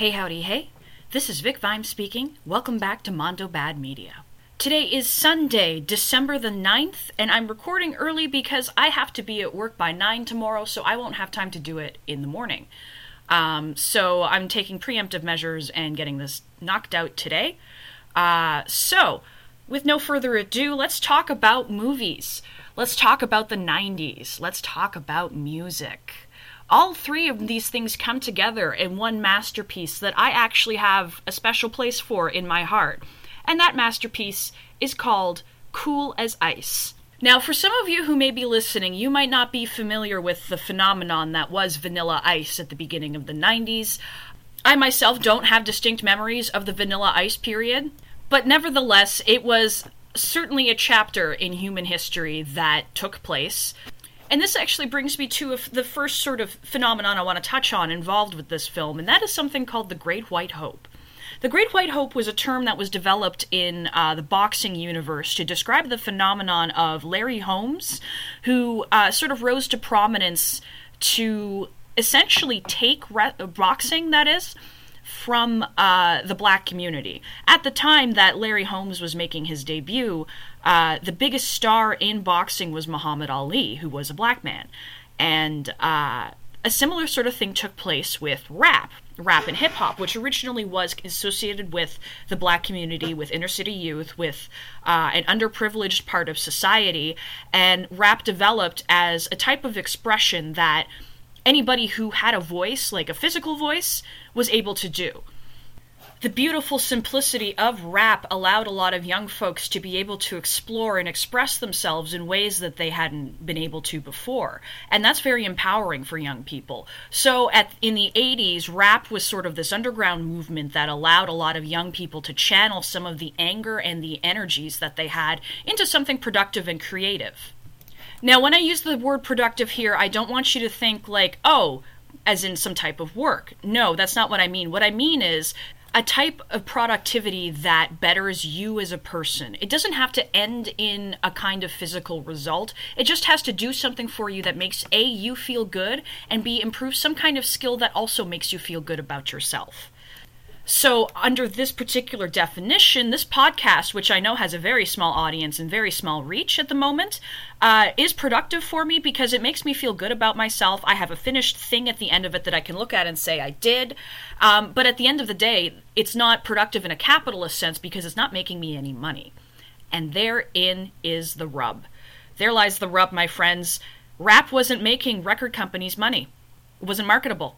Hey, howdy, hey. This is Vik Vimes speaking. Welcome back to Mondo Bad Media. Today is Sunday, December the 9th, and I'm recording early because I have to be at work by 9 tomorrow, so I won't have time to do it in the morning. Um, so I'm taking preemptive measures and getting this knocked out today. Uh, so, with no further ado, let's talk about movies. Let's talk about the 90s. Let's talk about music all three of these things come together in one masterpiece that I actually have a special place for in my heart. And that masterpiece is called Cool as Ice. Now, for some of you who may be listening, you might not be familiar with the phenomenon that was Vanilla Ice at the beginning of the 90s. I myself don't have distinct memories of the Vanilla Ice period, but nevertheless, it was certainly a chapter in human history that took place. And this actually brings me to the first sort of phenomenon I want to touch on involved with this film, and that is something called the Great White Hope. The Great White Hope was a term that was developed in uh, the boxing universe to describe the phenomenon of Larry Holmes, who uh, sort of rose to prominence to essentially take re- boxing, that is, from uh, the black community. At the time that Larry Holmes was making his debut, uh, the biggest star in boxing was Muhammad Ali, who was a black man. And uh, a similar sort of thing took place with rap, rap and hip hop, which originally was associated with the black community, with inner city youth, with uh, an underprivileged part of society. And rap developed as a type of expression that anybody who had a voice, like a physical voice, was able to do. The beautiful simplicity of rap allowed a lot of young folks to be able to explore and express themselves in ways that they hadn't been able to before. And that's very empowering for young people. So at in the 80s, rap was sort of this underground movement that allowed a lot of young people to channel some of the anger and the energies that they had into something productive and creative. Now, when I use the word productive here, I don't want you to think like, oh, as in some type of work. No, that's not what I mean. What I mean is a type of productivity that betters you as a person. It doesn't have to end in a kind of physical result. It just has to do something for you that makes A, you feel good, and B, improve some kind of skill that also makes you feel good about yourself. So, under this particular definition, this podcast, which I know has a very small audience and very small reach at the moment, uh, is productive for me because it makes me feel good about myself. I have a finished thing at the end of it that I can look at and say I did. Um, but at the end of the day, it's not productive in a capitalist sense because it's not making me any money. And therein is the rub. There lies the rub, my friends. Rap wasn't making record companies money, it wasn't marketable.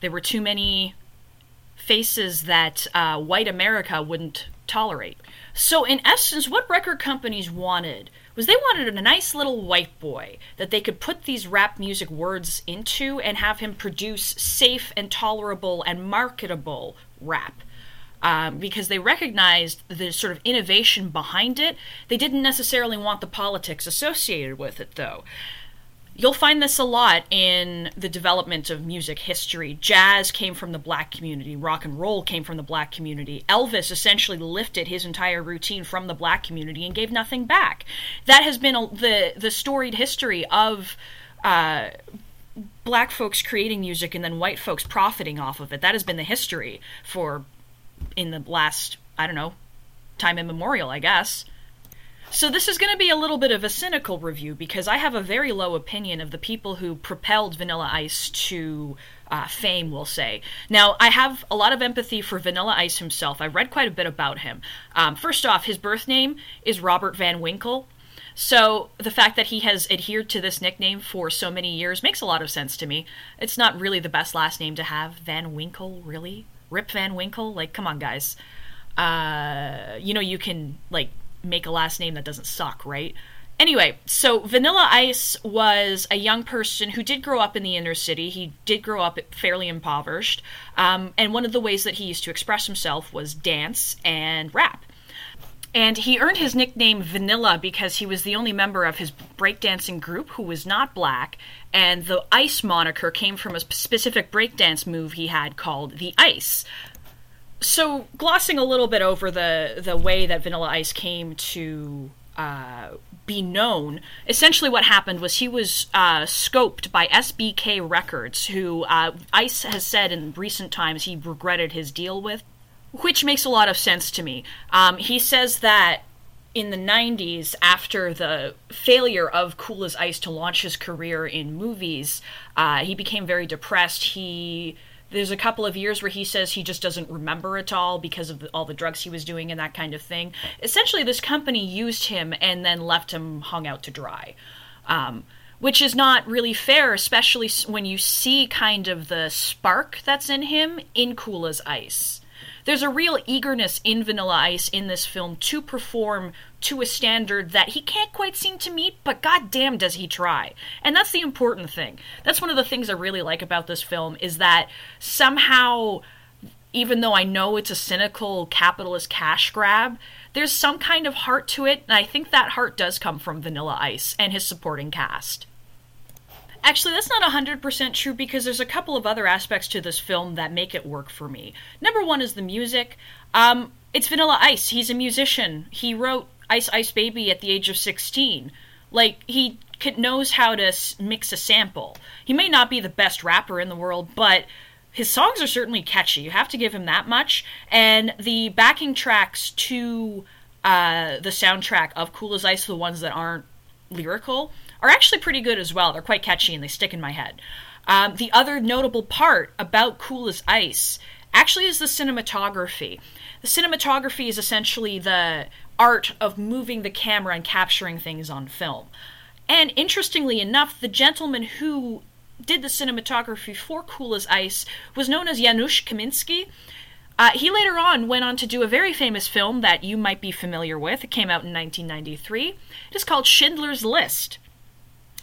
There were too many faces that uh, white America wouldn't tolerate. So, in essence, what record companies wanted was they wanted a nice little white boy that they could put these rap music words into and have him produce safe and tolerable and marketable rap. Um, because they recognized the sort of innovation behind it. They didn't necessarily want the politics associated with it, though. You'll find this a lot in the development of music history. Jazz came from the black community, rock and roll came from the black community. Elvis essentially lifted his entire routine from the black community and gave nothing back. That has been a, the the storied history of uh, black folks creating music and then white folks profiting off of it. That has been the history for in the last I don't know time immemorial, I guess. So, this is going to be a little bit of a cynical review because I have a very low opinion of the people who propelled Vanilla Ice to uh, fame, we'll say. Now, I have a lot of empathy for Vanilla Ice himself. I've read quite a bit about him. Um, first off, his birth name is Robert Van Winkle. So, the fact that he has adhered to this nickname for so many years makes a lot of sense to me. It's not really the best last name to have. Van Winkle, really? Rip Van Winkle? Like, come on, guys. Uh, you know, you can, like, make a last name that doesn't suck, right? Anyway, so Vanilla Ice was a young person who did grow up in the inner city. He did grow up fairly impoverished. Um, and one of the ways that he used to express himself was dance and rap. And he earned his nickname Vanilla because he was the only member of his breakdancing group who was not black. And the Ice moniker came from a specific breakdance move he had called the Ice, so glossing a little bit over the the way that Vanilla Ice came to uh, be known. Essentially, what happened was he was uh, scoped by SBK Records, who uh, Ice has said in recent times he regretted his deal with, which makes a lot of sense to me. Um, he says that in the 90s, after the failure of Cool as Ice to launch his career in movies, uh, he became very depressed. He there's a couple of years where he says he just doesn't remember at all because of all the drugs he was doing and that kind of thing. Essentially, this company used him and then left him hung out to dry. Um, which is not really fair, especially when you see kind of the spark that's in him in Cool as Ice. There's a real eagerness in Vanilla Ice in this film to perform to a standard that he can't quite seem to meet, but goddamn does he try. And that's the important thing. That's one of the things I really like about this film is that somehow even though I know it's a cynical capitalist cash grab, there's some kind of heart to it, and I think that heart does come from Vanilla Ice and his supporting cast. Actually, that's not 100% true because there's a couple of other aspects to this film that make it work for me. Number one is the music. Um, it's Vanilla Ice. He's a musician. He wrote Ice Ice Baby at the age of 16. Like, he knows how to mix a sample. He may not be the best rapper in the world, but his songs are certainly catchy. You have to give him that much. And the backing tracks to uh, the soundtrack of Cool as Ice, the ones that aren't lyrical, are actually pretty good as well. They're quite catchy and they stick in my head. Um, the other notable part about Cool as Ice actually is the cinematography. The cinematography is essentially the art of moving the camera and capturing things on film. And interestingly enough, the gentleman who did the cinematography for Cool as Ice was known as Janusz Kaminski. Uh, he later on went on to do a very famous film that you might be familiar with. It came out in 1993. It is called Schindler's List.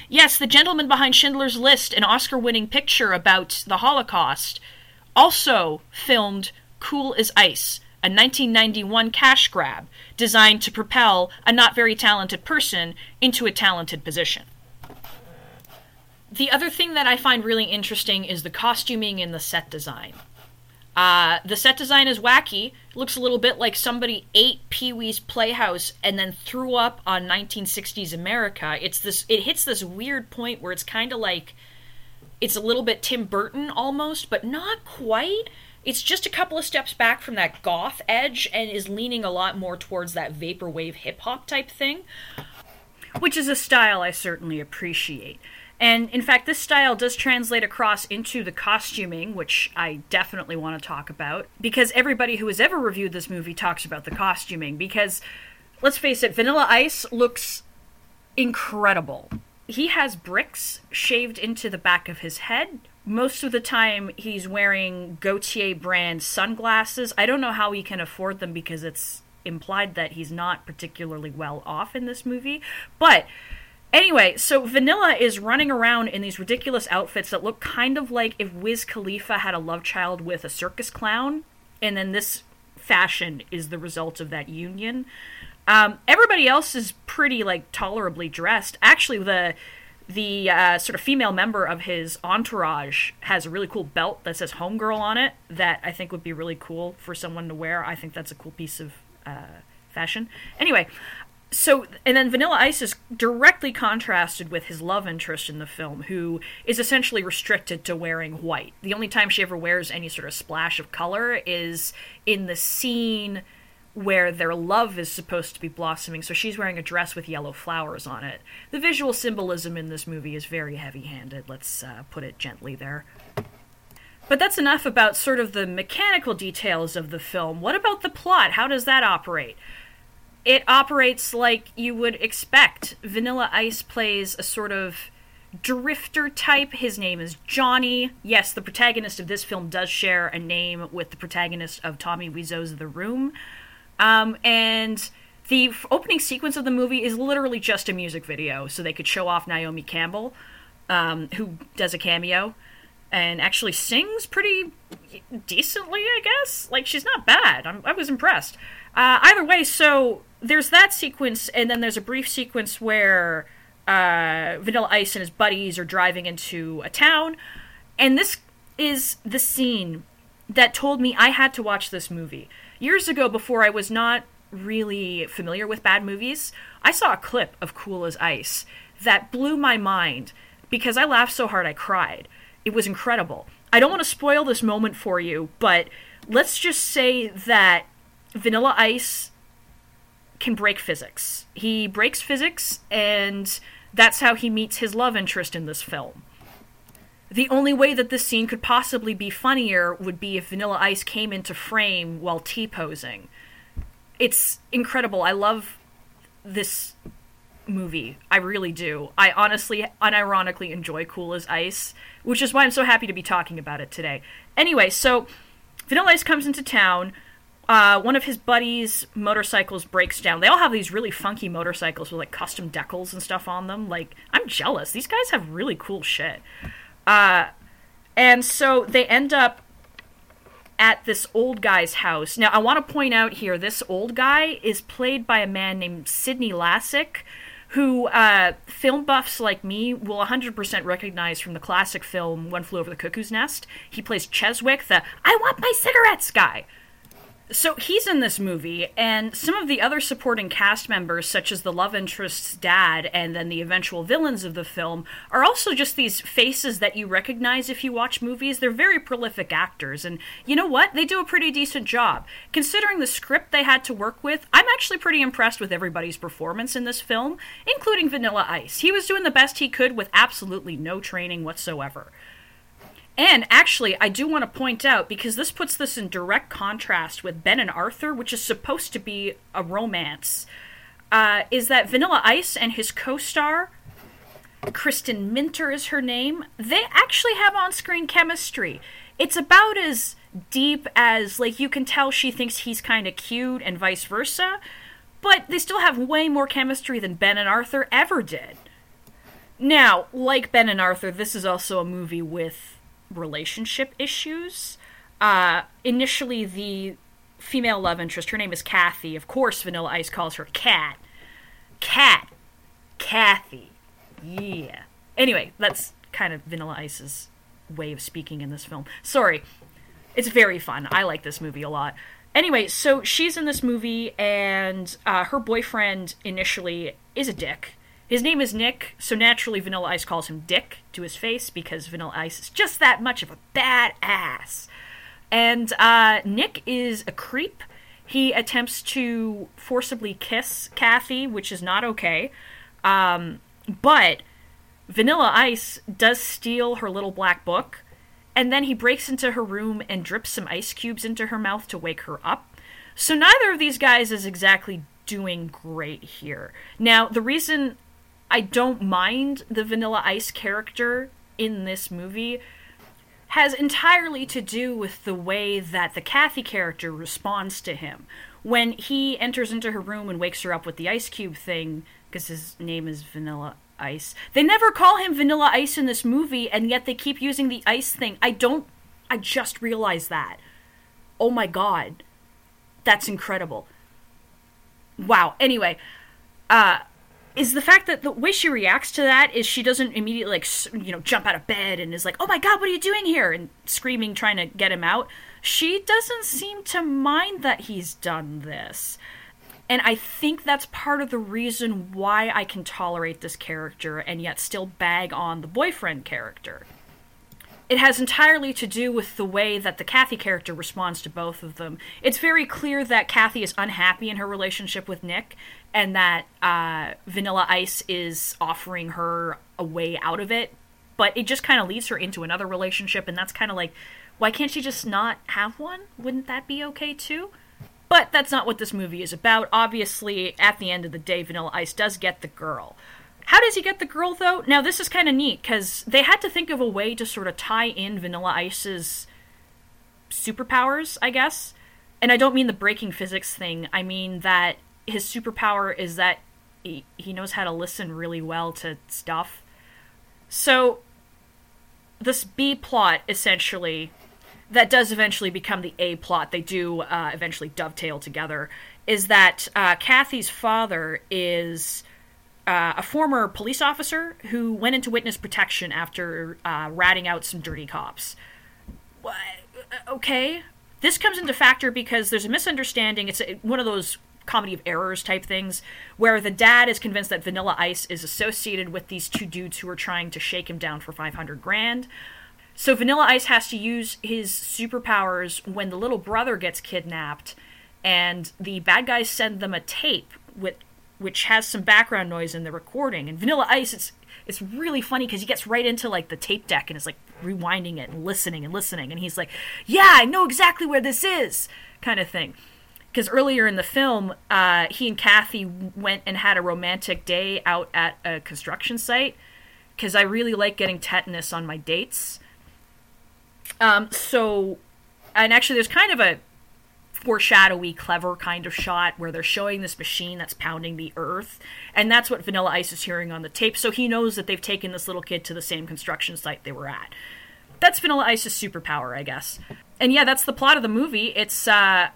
Yes, the gentleman behind Schindler's List, an Oscar winning picture about the Holocaust, also filmed Cool as Ice, a 1991 cash grab designed to propel a not very talented person into a talented position. The other thing that I find really interesting is the costuming and the set design. Uh, the set design is wacky. Looks a little bit like somebody ate Pee Wee's Playhouse and then threw up on 1960s America. It's this. It hits this weird point where it's kind of like it's a little bit Tim Burton almost, but not quite. It's just a couple of steps back from that goth edge and is leaning a lot more towards that vaporwave hip hop type thing, which is a style I certainly appreciate. And in fact, this style does translate across into the costuming, which I definitely want to talk about, because everybody who has ever reviewed this movie talks about the costuming. Because, let's face it, Vanilla Ice looks incredible. He has bricks shaved into the back of his head. Most of the time, he's wearing Gaultier brand sunglasses. I don't know how he can afford them because it's implied that he's not particularly well off in this movie. But Anyway, so Vanilla is running around in these ridiculous outfits that look kind of like if Wiz Khalifa had a love child with a circus clown, and then this fashion is the result of that union. Um, everybody else is pretty like tolerably dressed. Actually, the the uh, sort of female member of his entourage has a really cool belt that says "homegirl" on it that I think would be really cool for someone to wear. I think that's a cool piece of uh, fashion. Anyway, so and then vanilla ice is directly contrasted with his love interest in the film who is essentially restricted to wearing white the only time she ever wears any sort of splash of color is in the scene where their love is supposed to be blossoming so she's wearing a dress with yellow flowers on it the visual symbolism in this movie is very heavy-handed let's uh, put it gently there but that's enough about sort of the mechanical details of the film what about the plot how does that operate it operates like you would expect. Vanilla Ice plays a sort of drifter type. His name is Johnny. Yes, the protagonist of this film does share a name with the protagonist of Tommy Wiseau's The Room. Um, and the opening sequence of the movie is literally just a music video, so they could show off Naomi Campbell, um, who does a cameo and actually sings pretty decently, I guess. Like, she's not bad. I'm, i was impressed. Uh, either way, so there's that sequence, and then there's a brief sequence where uh, Vanilla Ice and his buddies are driving into a town, and this is the scene that told me I had to watch this movie. Years ago, before I was not really familiar with bad movies, I saw a clip of Cool as Ice that blew my mind because I laughed so hard I cried. It was incredible. I don't want to spoil this moment for you, but let's just say that Vanilla Ice can break physics. He breaks physics, and that's how he meets his love interest in this film. The only way that this scene could possibly be funnier would be if Vanilla Ice came into frame while T posing. It's incredible. I love this movie. I really do. I honestly, unironically enjoy Cool as Ice, which is why I'm so happy to be talking about it today. Anyway, so Vanilla Ice comes into town. Uh, one of his buddies' motorcycles breaks down. They all have these really funky motorcycles with like custom decals and stuff on them. Like, I'm jealous. These guys have really cool shit. Uh, and so they end up at this old guy's house. Now, I want to point out here this old guy is played by a man named Sidney Lassick, who uh, film buffs like me will 100% recognize from the classic film One Flew Over the Cuckoo's Nest. He plays Cheswick, the I want my cigarettes guy. So he's in this movie, and some of the other supporting cast members, such as the love interest's dad and then the eventual villains of the film, are also just these faces that you recognize if you watch movies. They're very prolific actors, and you know what? They do a pretty decent job. Considering the script they had to work with, I'm actually pretty impressed with everybody's performance in this film, including Vanilla Ice. He was doing the best he could with absolutely no training whatsoever. And actually, I do want to point out, because this puts this in direct contrast with Ben and Arthur, which is supposed to be a romance, uh, is that Vanilla Ice and his co star, Kristen Minter is her name, they actually have on screen chemistry. It's about as deep as, like, you can tell she thinks he's kind of cute and vice versa, but they still have way more chemistry than Ben and Arthur ever did. Now, like Ben and Arthur, this is also a movie with relationship issues. Uh, initially, the female love interest, her name is Kathy. Of course, Vanilla Ice calls her Cat. Cat. Kathy. Yeah. Anyway, that's kind of Vanilla Ice's way of speaking in this film. Sorry. It's very fun. I like this movie a lot. Anyway, so she's in this movie, and uh, her boyfriend initially is a dick his name is Nick, so naturally Vanilla Ice calls him Dick to his face because Vanilla Ice is just that much of a badass. And uh, Nick is a creep. He attempts to forcibly kiss Kathy, which is not okay. Um, but Vanilla Ice does steal her little black book, and then he breaks into her room and drips some ice cubes into her mouth to wake her up. So neither of these guys is exactly doing great here. Now, the reason I don't mind the Vanilla Ice character in this movie has entirely to do with the way that the Kathy character responds to him. When he enters into her room and wakes her up with the ice cube thing, because his name is Vanilla Ice. They never call him Vanilla Ice in this movie, and yet they keep using the ice thing. I don't. I just realized that. Oh my god. That's incredible. Wow. Anyway, uh, is the fact that the way she reacts to that is she doesn't immediately like you know jump out of bed and is like oh my god what are you doing here? and screaming trying to get him out. She doesn't seem to mind that he's done this. And i think that's part of the reason why i can tolerate this character and yet still bag on the boyfriend character it has entirely to do with the way that the Kathy character responds to both of them. It's very clear that Kathy is unhappy in her relationship with Nick, and that uh, Vanilla Ice is offering her a way out of it. But it just kind of leads her into another relationship, and that's kind of like, why can't she just not have one? Wouldn't that be okay too? But that's not what this movie is about. Obviously, at the end of the day, Vanilla Ice does get the girl. How does he get the girl, though? Now, this is kind of neat because they had to think of a way to sort of tie in Vanilla Ice's superpowers, I guess. And I don't mean the breaking physics thing, I mean that his superpower is that he, he knows how to listen really well to stuff. So, this B plot, essentially, that does eventually become the A plot, they do uh, eventually dovetail together, is that uh, Kathy's father is uh, a former police officer who went into witness protection after uh, ratting out some dirty cops. Okay, this comes into factor because there's a misunderstanding. It's one of those comedy of errors type things, where the dad is convinced that Vanilla Ice is associated with these two dudes who are trying to shake him down for 500 grand. So Vanilla Ice has to use his superpowers when the little brother gets kidnapped, and the bad guys send them a tape with which has some background noise in the recording. And Vanilla Ice, it's it's really funny because he gets right into like the tape deck and is like rewinding it and listening and listening, and he's like, "Yeah, I know exactly where this is," kind of thing because earlier in the film, uh, he and Kathy went and had a romantic day out at a construction site. Because I really like getting tetanus on my dates. Um, so, and actually, there's kind of a foreshadowy, clever kind of shot where they're showing this machine that's pounding the earth, and that's what Vanilla Ice is hearing on the tape. So he knows that they've taken this little kid to the same construction site they were at. That's Vanilla Ice's superpower, I guess. And yeah, that's the plot of the movie. It's uh,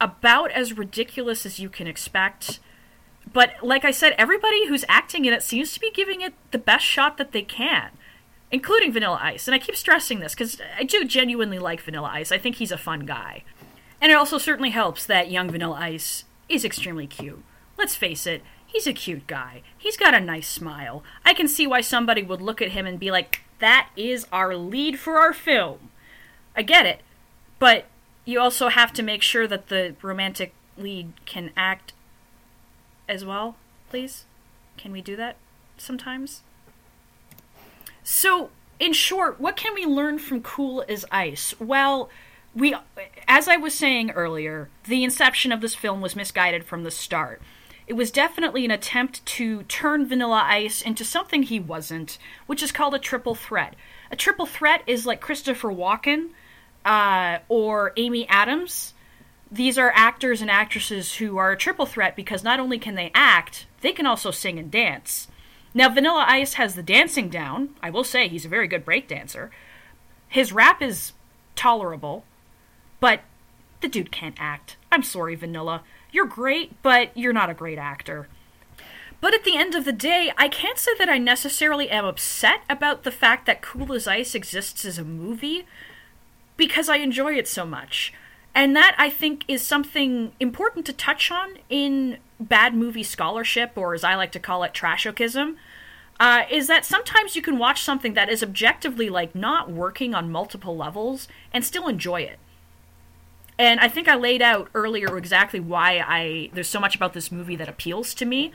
about as ridiculous as you can expect. But like I said, everybody who's acting in it seems to be giving it the best shot that they can, including Vanilla Ice. And I keep stressing this because I do genuinely like Vanilla Ice. I think he's a fun guy. And it also certainly helps that young Vanilla Ice is extremely cute. Let's face it, he's a cute guy. He's got a nice smile. I can see why somebody would look at him and be like, that is our lead for our film. I get it. But you also have to make sure that the romantic lead can act as well, please? Can we do that sometimes? So, in short, what can we learn from Cool as Ice? Well, we as I was saying earlier, the inception of this film was misguided from the start. It was definitely an attempt to turn Vanilla Ice into something he wasn't, which is called a triple threat. A triple threat is like Christopher Walken uh, or Amy Adams. These are actors and actresses who are a triple threat because not only can they act, they can also sing and dance. Now, Vanilla Ice has the dancing down. I will say he's a very good break dancer. His rap is tolerable, but the dude can't act. I'm sorry, Vanilla. You're great, but you're not a great actor. But at the end of the day, I can't say that I necessarily am upset about the fact that Cool as Ice exists as a movie because I enjoy it so much. And that I think is something important to touch on in bad movie scholarship, or as I like to call it, trashokism. Uh, is that sometimes you can watch something that is objectively like not working on multiple levels and still enjoy it. And I think I laid out earlier exactly why I there's so much about this movie that appeals to me,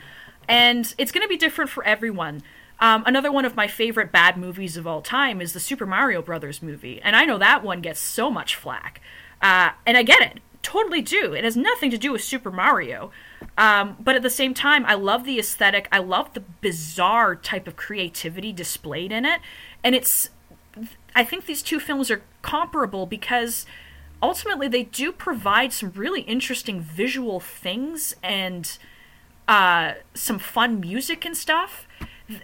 and it's going to be different for everyone. Um, another one of my favorite bad movies of all time is the Super Mario Brothers movie, and I know that one gets so much flack, uh, and I get it, totally do. It has nothing to do with Super Mario, um, but at the same time, I love the aesthetic. I love the bizarre type of creativity displayed in it, and it's. I think these two films are comparable because ultimately they do provide some really interesting visual things and uh, some fun music and stuff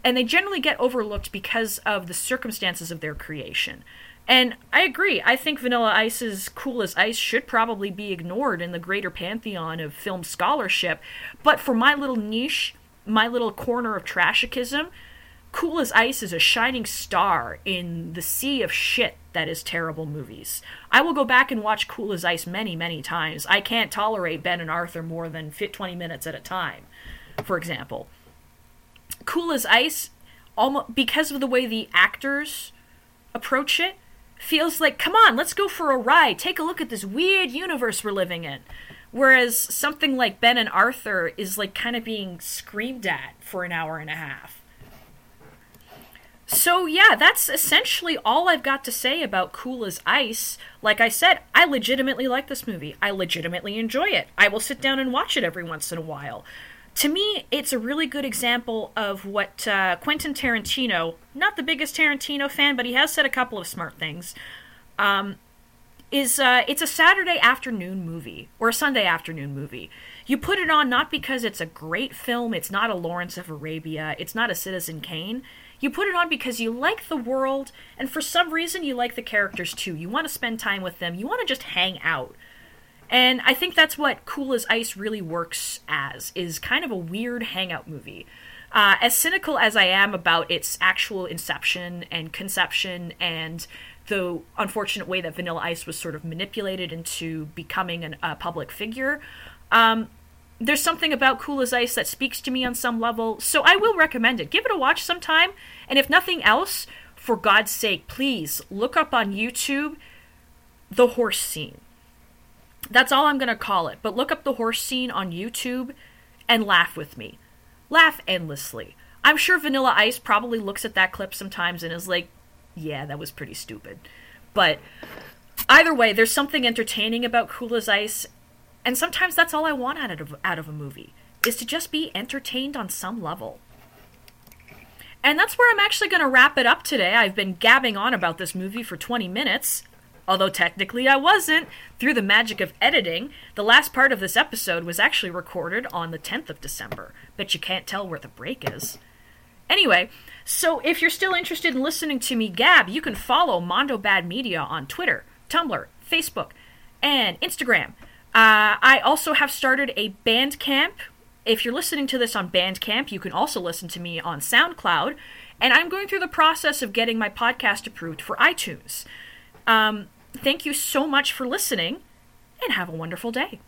and they generally get overlooked because of the circumstances of their creation. And I agree. I think Vanilla Ice's Cool as Ice should probably be ignored in the greater pantheon of film scholarship. But for my little niche, my little corner of trashikism, Cool as Ice is a shining star in the sea of shit that is terrible movies. I will go back and watch Cool as Ice many, many times. I can't tolerate Ben and Arthur more than 20 minutes at a time, for example. Cool as Ice, almost because of the way the actors approach it, feels like, come on, let's go for a ride. Take a look at this weird universe we're living in. Whereas something like Ben and Arthur is like kind of being screamed at for an hour and a half. So, yeah, that's essentially all I've got to say about Cool as Ice. Like I said, I legitimately like this movie. I legitimately enjoy it. I will sit down and watch it every once in a while to me, it's a really good example of what uh, Quentin Tarantino, not the biggest Tarantino fan, but he has said a couple of smart things, um, is uh, it's a Saturday afternoon movie or a Sunday afternoon movie. You put it on not because it's a great film, it's not a Lawrence of Arabia, it's not a Citizen Kane. You put it on because you like the world, and for some reason you like the characters too. You want to spend time with them, you want to just hang out. And I think that's what Cool as Ice really works as, is kind of a weird hangout movie. Uh, as cynical as I am about its actual inception and conception and the unfortunate way that Vanilla Ice was sort of manipulated into becoming an, a public figure, um, there's something about Cool as Ice that speaks to me on some level, so I will recommend it. Give it a watch sometime, and if nothing else, for God's sake, please look up on YouTube the horse scene. That's all I'm going to call it, but look up the horse scene on YouTube and laugh with me. Laugh endlessly. I'm sure Vanilla Ice probably looks at that clip sometimes and is like, yeah, that was pretty stupid. But either way, there's something entertaining about Cool as Ice, and sometimes that's all I want out of out of a movie is to just be entertained on some level. And that's where I'm actually going to wrap it up today. I've been gabbing on about this movie for 20 minutes, although technically I wasn't. Through the magic of editing, the last part of this episode was actually recorded on the 10th of December, but you can't tell where the break is. Anyway, so if you're still interested in listening to me gab, you can follow Mondo Bad Media on Twitter, Tumblr, Facebook, and Instagram. Uh, I also have started a Bandcamp. If you're listening to this on Bandcamp, you can also listen to me on SoundCloud. And I'm going through the process of getting my podcast approved for iTunes. Um, thank you so much for listening, and have a wonderful day.